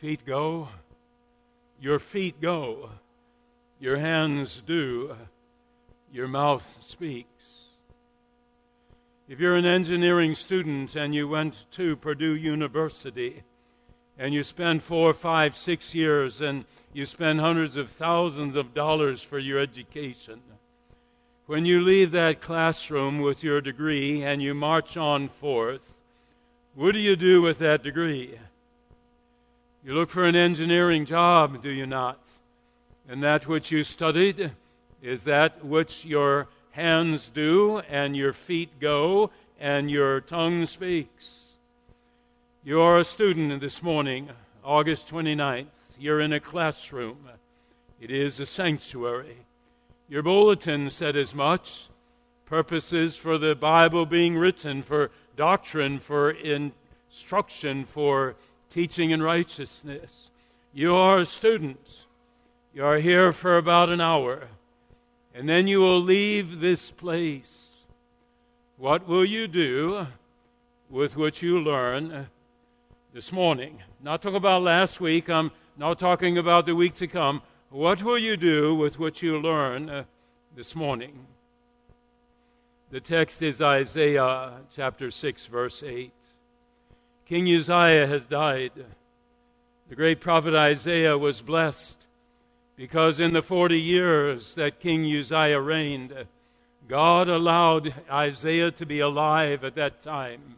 Feet go, your feet go, your hands do, your mouth speaks. If you're an engineering student and you went to Purdue University and you spend four, five, six years and you spend hundreds of thousands of dollars for your education, when you leave that classroom with your degree and you march on forth, what do you do with that degree? You look for an engineering job, do you not? And that which you studied is that which your hands do and your feet go and your tongue speaks. You are a student this morning, August 29th. You're in a classroom. It is a sanctuary. Your bulletin said as much. Purposes for the Bible being written, for doctrine, for instruction, for teaching in righteousness. You are a student. You are here for about an hour. And then you will leave this place. What will you do with what you learn this morning? Not talking about last week. I'm not talking about the week to come. What will you do with what you learn this morning? The text is Isaiah chapter 6, verse 8. King Uzziah has died. The great prophet Isaiah was blessed because in the 40 years that King Uzziah reigned, God allowed Isaiah to be alive at that time.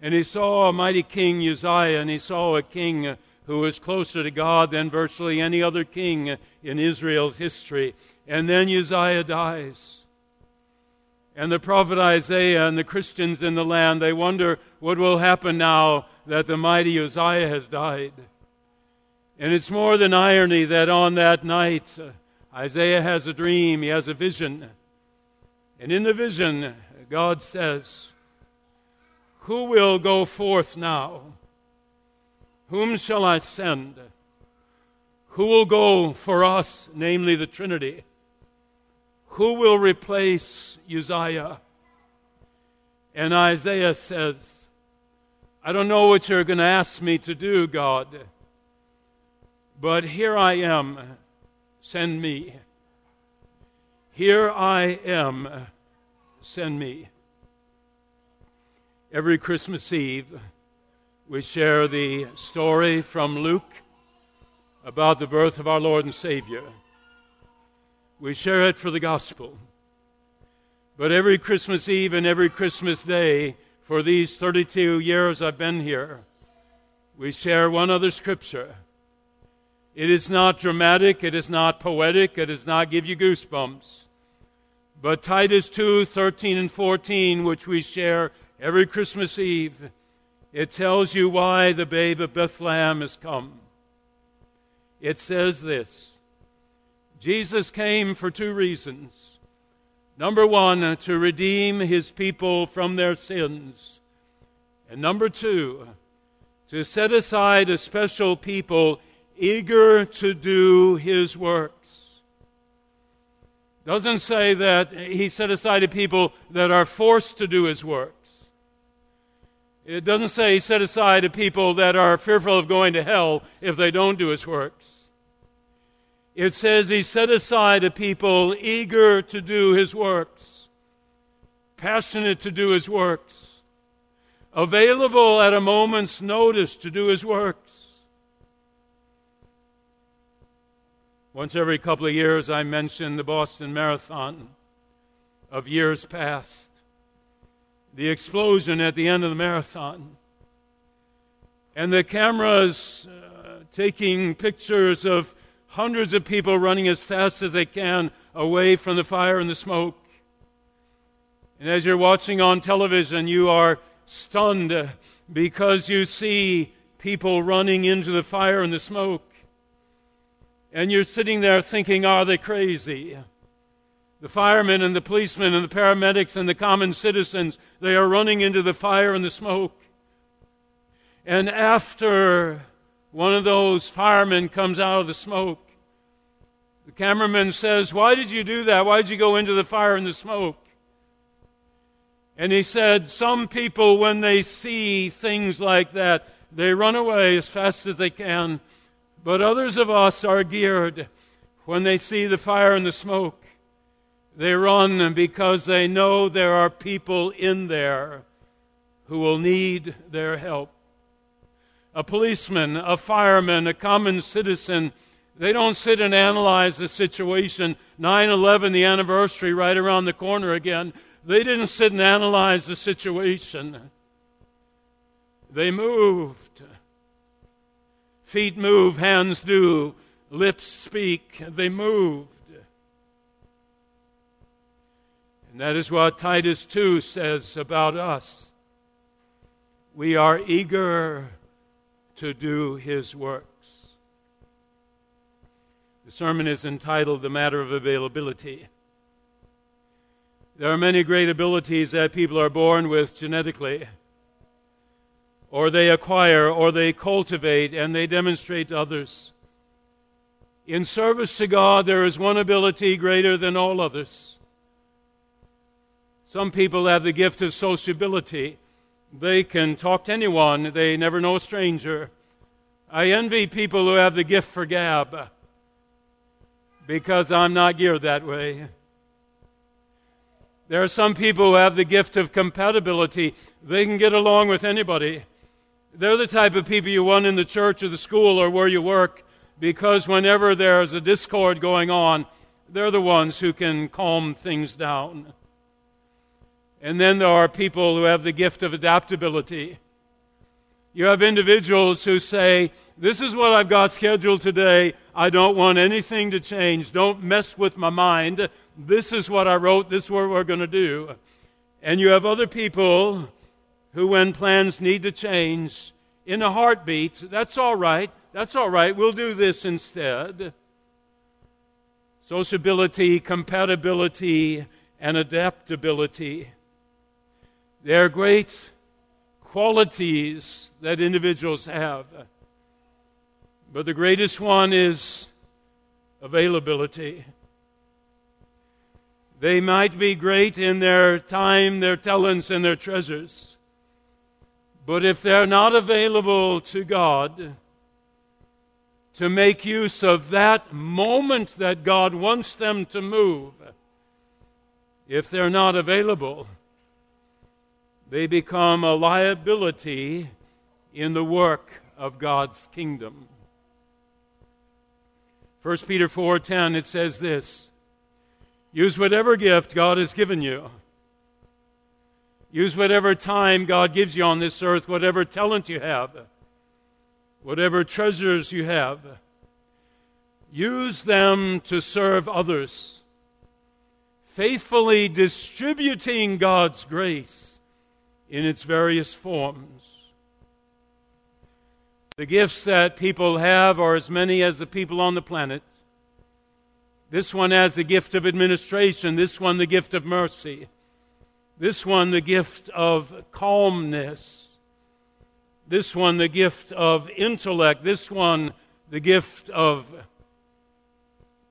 And he saw a mighty king Uzziah, and he saw a king who was closer to God than virtually any other king in Israel's history. And then Uzziah dies. And the prophet Isaiah and the Christians in the land, they wonder what will happen now that the mighty Uzziah has died. And it's more than irony that on that night, uh, Isaiah has a dream, he has a vision. And in the vision, God says, Who will go forth now? Whom shall I send? Who will go for us, namely the Trinity? Who will replace Uzziah? And Isaiah says, I don't know what you're going to ask me to do, God, but here I am. Send me. Here I am. Send me. Every Christmas Eve, we share the story from Luke about the birth of our Lord and Savior. We share it for the gospel. But every Christmas Eve and every Christmas Day, for these 32 years I've been here, we share one other scripture. It is not dramatic, it is not poetic, it does not give you goosebumps. But Titus 2 13 and 14, which we share every Christmas Eve, it tells you why the babe of Bethlehem has come. It says this Jesus came for two reasons. Number one, to redeem his people from their sins. And number two, to set aside a special people eager to do his works. Doesn't say that he set aside a people that are forced to do his works. It doesn't say he set aside a people that are fearful of going to hell if they don't do his works. It says he set aside a people eager to do his works, passionate to do his works, available at a moment's notice to do his works. Once every couple of years, I mention the Boston Marathon of years past, the explosion at the end of the marathon, and the cameras uh, taking pictures of hundreds of people running as fast as they can away from the fire and the smoke. And as you're watching on television, you are stunned because you see people running into the fire and the smoke. And you're sitting there thinking, are they crazy? The firemen and the policemen and the paramedics and the common citizens, they are running into the fire and the smoke. And after one of those firemen comes out of the smoke. The cameraman says, Why did you do that? Why did you go into the fire and the smoke? And he said, Some people, when they see things like that, they run away as fast as they can. But others of us are geared when they see the fire and the smoke. They run because they know there are people in there who will need their help. A policeman, a fireman, a common citizen, they don't sit and analyze the situation. 9 11, the anniversary right around the corner again. They didn't sit and analyze the situation. They moved. Feet move, hands do, lips speak. They moved. And that is what Titus 2 says about us. We are eager to do his works. The sermon is entitled The Matter of Availability. There are many great abilities that people are born with genetically, or they acquire, or they cultivate, and they demonstrate to others. In service to God, there is one ability greater than all others. Some people have the gift of sociability. They can talk to anyone, they never know a stranger. I envy people who have the gift for gab because I'm not geared that way. There are some people who have the gift of compatibility. They can get along with anybody. They're the type of people you want in the church or the school or where you work because whenever there's a discord going on, they're the ones who can calm things down. And then there are people who have the gift of adaptability. You have individuals who say, This is what I've got scheduled today. I don't want anything to change. Don't mess with my mind. This is what I wrote. This is what we're going to do. And you have other people who, when plans need to change, in a heartbeat, that's all right. That's all right. We'll do this instead. Sociability, compatibility, and adaptability. They're great qualities that individuals have. But the greatest one is availability. They might be great in their time, their talents, and their treasures. But if they're not available to God to make use of that moment that God wants them to move, if they're not available, they become a liability in the work of God's kingdom. 1 Peter 4:10 it says this Use whatever gift God has given you. Use whatever time God gives you on this earth, whatever talent you have, whatever treasures you have. Use them to serve others, faithfully distributing God's grace in its various forms. The gifts that people have are as many as the people on the planet. This one has the gift of administration, this one the gift of mercy, this one the gift of calmness, this one the gift of intellect, this one the gift of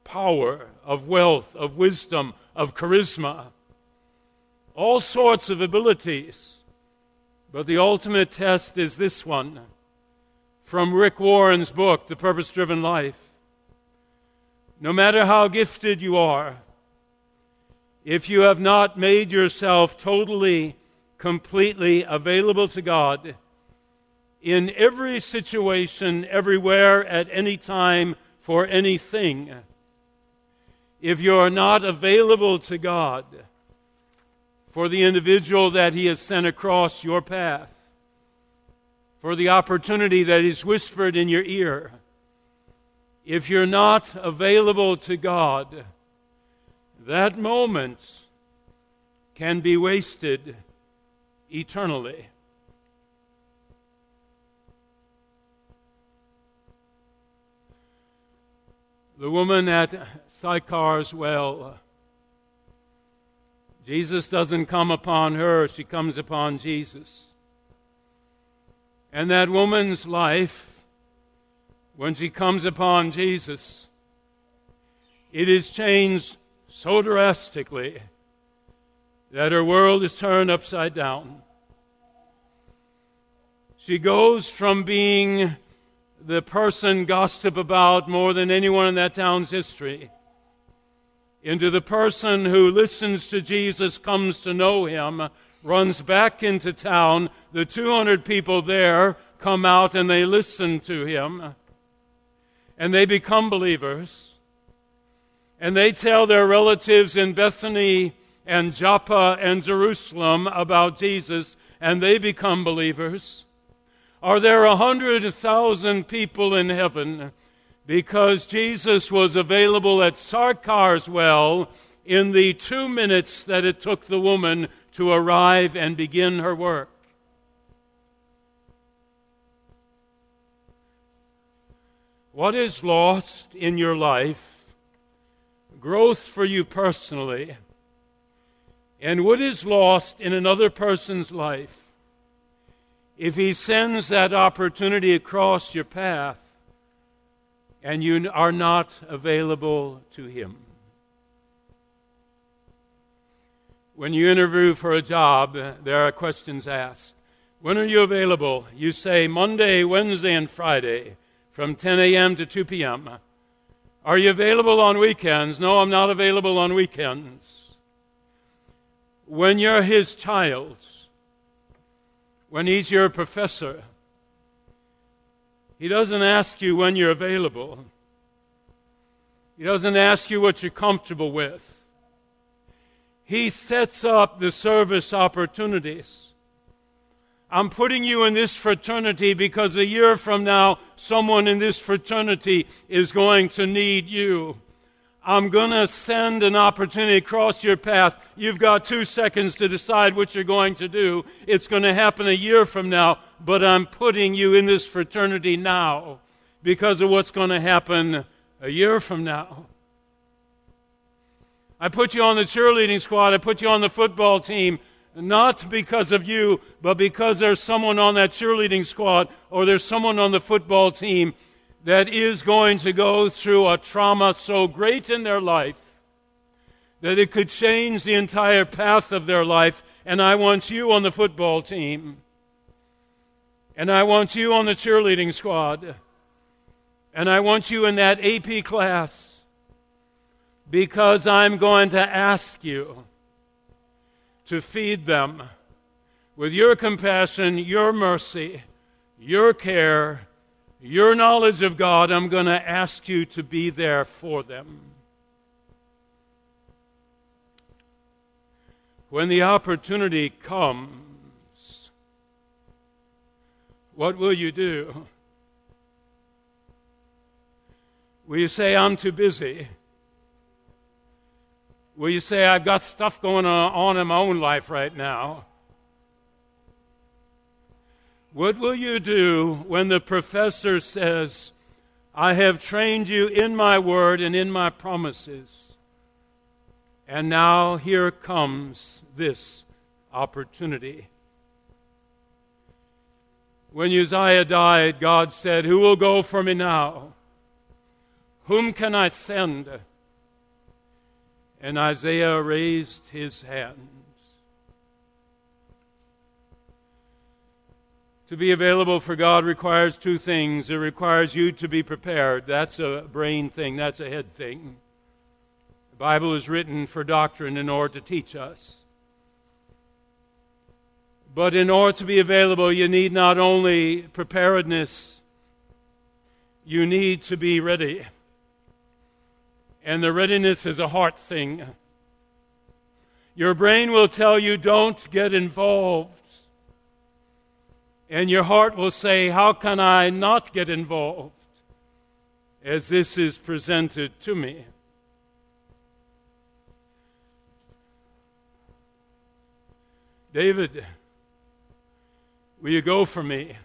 power, of wealth, of wisdom, of charisma. All sorts of abilities. But the ultimate test is this one from Rick Warren's book, The Purpose Driven Life. No matter how gifted you are, if you have not made yourself totally, completely available to God in every situation, everywhere, at any time, for anything, if you are not available to God, for the individual that He has sent across your path, for the opportunity that is whispered in your ear. If you're not available to God, that moment can be wasted eternally. The woman at Sychar's well Jesus doesn't come upon her, she comes upon Jesus. And that woman's life, when she comes upon Jesus, it is changed so drastically that her world is turned upside down. She goes from being the person gossip about more than anyone in that town's history into the person who listens to Jesus, comes to know him, runs back into town. The 200 people there come out and they listen to him. And they become believers. And they tell their relatives in Bethany and Joppa and Jerusalem about Jesus, and they become believers. Are there a hundred thousand people in heaven because Jesus was available at Sychar's well in the two minutes that it took the woman to arrive and begin her work. What is lost in your life, growth for you personally, and what is lost in another person's life, if he sends that opportunity across your path and you are not available to him? When you interview for a job, uh, there are questions asked. When are you available? You say Monday, Wednesday, and Friday from 10 a.m. to 2 p.m. Are you available on weekends? No, I'm not available on weekends. When you're his child, when he's your professor, he doesn't ask you when you're available. He doesn't ask you what you're comfortable with. He sets up the service opportunities. I'm putting you in this fraternity because a year from now, someone in this fraternity is going to need you. I'm going to send an opportunity across your path. You've got two seconds to decide what you're going to do. It's going to happen a year from now, but I'm putting you in this fraternity now because of what's going to happen a year from now. I put you on the cheerleading squad. I put you on the football team. Not because of you, but because there's someone on that cheerleading squad or there's someone on the football team that is going to go through a trauma so great in their life that it could change the entire path of their life. And I want you on the football team. And I want you on the cheerleading squad. And I want you in that AP class because I'm going to ask you to feed them with your compassion, your mercy, your care, your knowledge of God. I'm going to ask you to be there for them. When the opportunity comes, what will you do? Will you say, I'm too busy? Will you say, I've got stuff going on in my own life right now? What will you do when the professor says, I have trained you in my word and in my promises, and now here comes this opportunity? When Uzziah died, God said, Who will go for me now? Whom can I send? And Isaiah raised his hands. To be available for God requires two things. It requires you to be prepared. That's a brain thing, that's a head thing. The Bible is written for doctrine in order to teach us. But in order to be available, you need not only preparedness, you need to be ready. And the readiness is a heart thing. Your brain will tell you, don't get involved. And your heart will say, how can I not get involved as this is presented to me? David, will you go for me?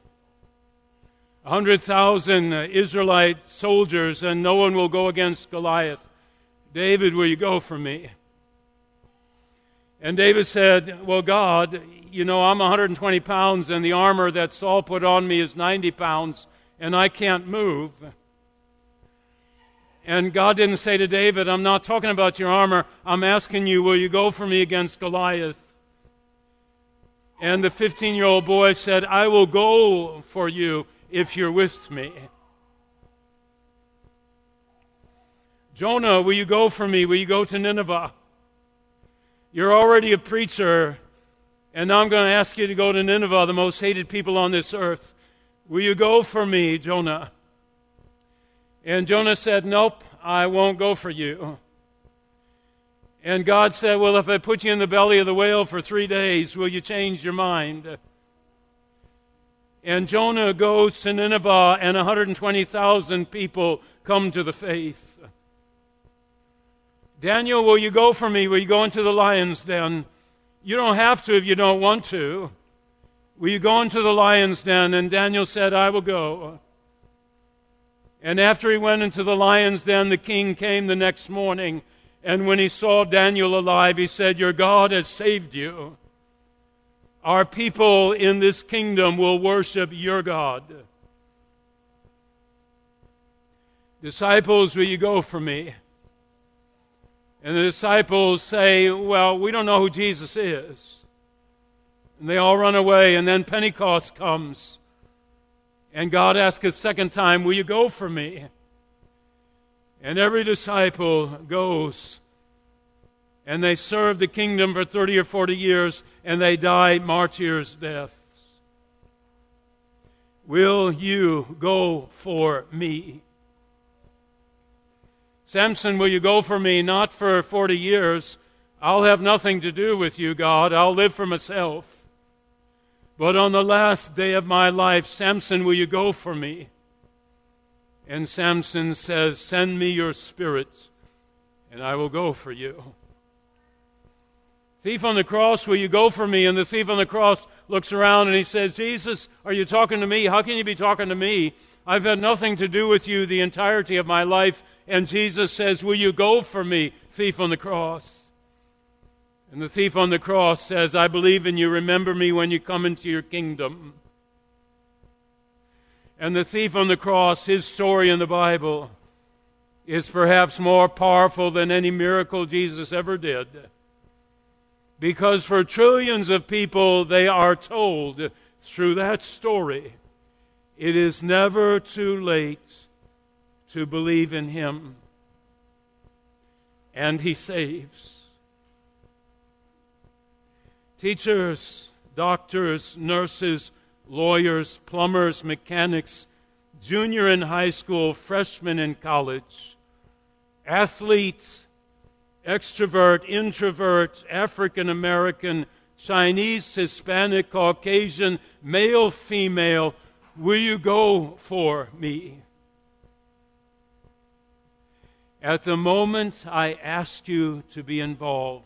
A hundred thousand uh, Israelite soldiers, and no one will go against Goliath. David, will you go for me? And David said, Well, God, you know, I'm 120 pounds, and the armor that Saul put on me is 90 pounds, and I can't move. And God didn't say to David, I'm not talking about your armor. I'm asking you, will you go for me against Goliath? And the 15 year old boy said, I will go for you if you're with me. Jonah, will you go for me? Will you go to Nineveh? You're already a preacher, and now I'm going to ask you to go to Nineveh, the most hated people on this earth. Will you go for me, Jonah? And Jonah said, Nope, I won't go for you. And God said, Well, if I put you in the belly of the whale for three days, will you change your mind? And Jonah goes to Nineveh, and 120,000 people come to the faith. Daniel, will you go for me? Will you go into the lion's den? You don't have to if you don't want to. Will you go into the lion's den? And Daniel said, I will go. And after he went into the lion's den, the king came the next morning and when he saw Daniel alive, he said, Your God has saved you. Our people in this kingdom will worship your God. Disciples, will you go for me? And the disciples say, Well, we don't know who Jesus is. And they all run away, and then Pentecost comes. And God asks a second time, Will you go for me? And every disciple goes and they serve the kingdom for 30 or 40 years and they die martyrs' deaths. Will you go for me? Samson, will you go for me? Not for 40 years. I'll have nothing to do with you, God. I'll live for myself. But on the last day of my life, Samson, will you go for me? And Samson says, Send me your spirit, and I will go for you. Thief on the cross, will you go for me? And the thief on the cross looks around and he says, Jesus, are you talking to me? How can you be talking to me? I've had nothing to do with you the entirety of my life. And Jesus says, Will you go for me, thief on the cross? And the thief on the cross says, I believe in you. Remember me when you come into your kingdom. And the thief on the cross, his story in the Bible, is perhaps more powerful than any miracle Jesus ever did. Because for trillions of people, they are told through that story, it is never too late to believe in Him. And He saves. Teachers, doctors, nurses, lawyers, plumbers, mechanics, junior in high school, freshman in college, athletes, extrovert, introvert, African American, Chinese, Hispanic, Caucasian, male, female, will you go for me? At the moment I ask you to be involved,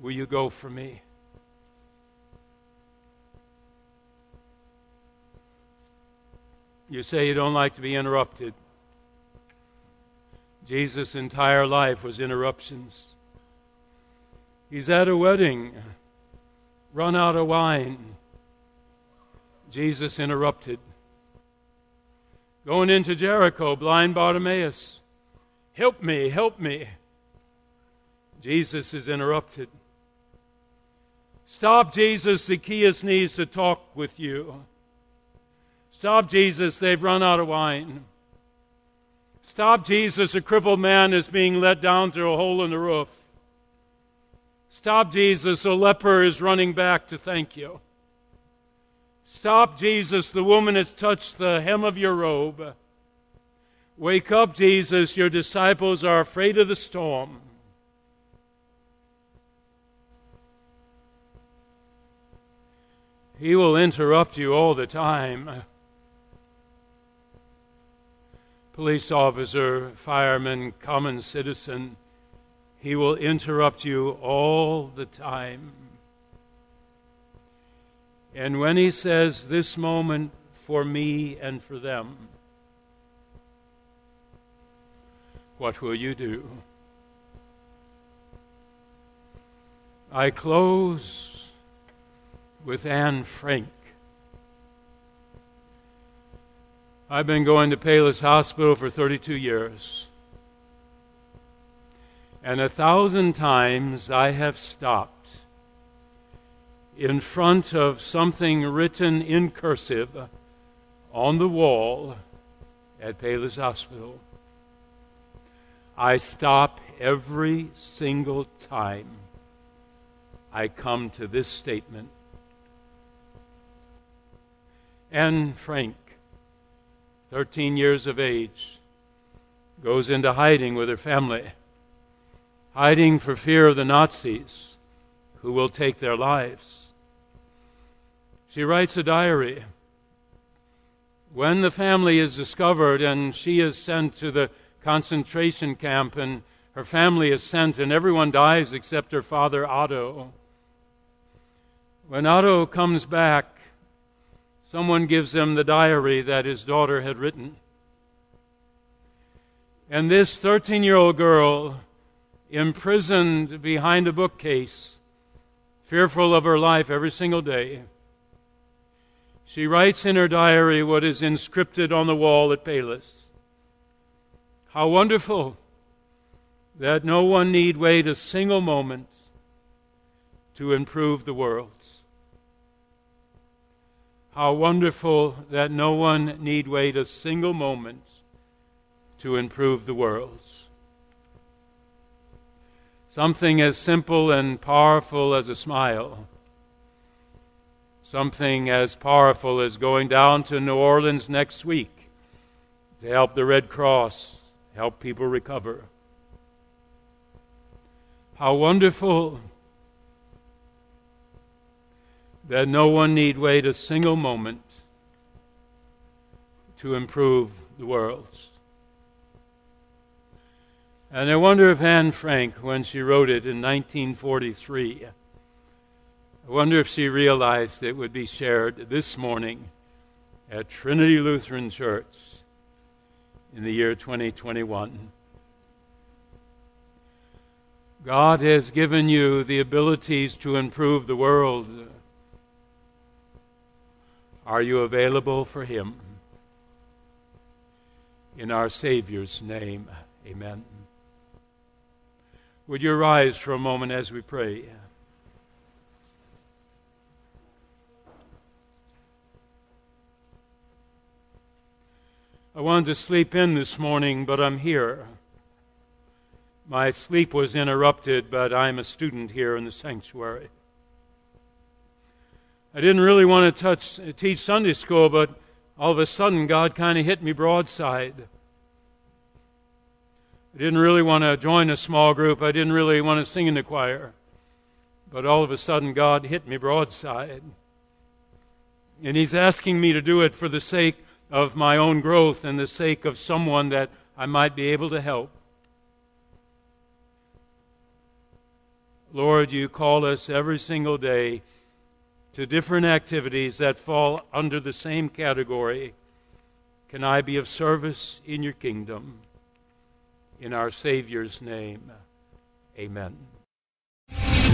will you go for me? You say you don't like to be interrupted. Jesus' entire life was interruptions. He's at a wedding, run out of wine. Jesus interrupted. Going into Jericho, blind Bartimaeus, help me, help me. Jesus is interrupted. Stop, Jesus, Zacchaeus needs to talk with you. Stop, Jesus, they've run out of wine. Stop, Jesus, a crippled man is being let down through a hole in the roof. Stop, Jesus, a leper is running back to thank you. Stop, Jesus, the woman has touched the hem of your robe. Wake up, Jesus, your disciples are afraid of the storm. He will interrupt you all the time police officer, fireman, common citizen. He will interrupt you all the time. And when he says, This moment for me and for them, what will you do? I close with Anne Frank. I've been going to Payless Hospital for 32 years. And a thousand times I have stopped in front of something written in cursive on the wall at Payless Hospital. I stop every single time I come to this statement. Anne Frank, 13 years of age, goes into hiding with her family, hiding for fear of the Nazis who will take their lives. She writes a diary. When the family is discovered and she is sent to the concentration camp and her family is sent and everyone dies except her father Otto. When Otto comes back, someone gives him the diary that his daughter had written. And this 13 year old girl, imprisoned behind a bookcase, fearful of her life every single day, she writes in her diary what is inscripted on the wall at Payless. How wonderful that no one need wait a single moment to improve the world. How wonderful that no one need wait a single moment to improve the world. Something as simple and powerful as a smile something as powerful as going down to New Orleans next week to help the Red Cross help people recover. How wonderful that no one need wait a single moment to improve the world. And I wonder if Anne Frank, when she wrote it in 1943, I wonder if she realized it would be shared this morning at Trinity Lutheran Church in the year 2021. God has given you the abilities to improve the world. Are you available for Him? In our Savior's name, amen. Would you rise for a moment as we pray? I wanted to sleep in this morning, but I'm here. My sleep was interrupted, but I'm a student here in the sanctuary. I didn't really want to touch, teach Sunday school, but all of a sudden God kind of hit me broadside. I didn't really want to join a small group. I didn't really want to sing in the choir. But all of a sudden God hit me broadside. And He's asking me to do it for the sake of my own growth and the sake of someone that I might be able to help. Lord, you call us every single day to different activities that fall under the same category. Can I be of service in your kingdom? In our Savior's name, amen.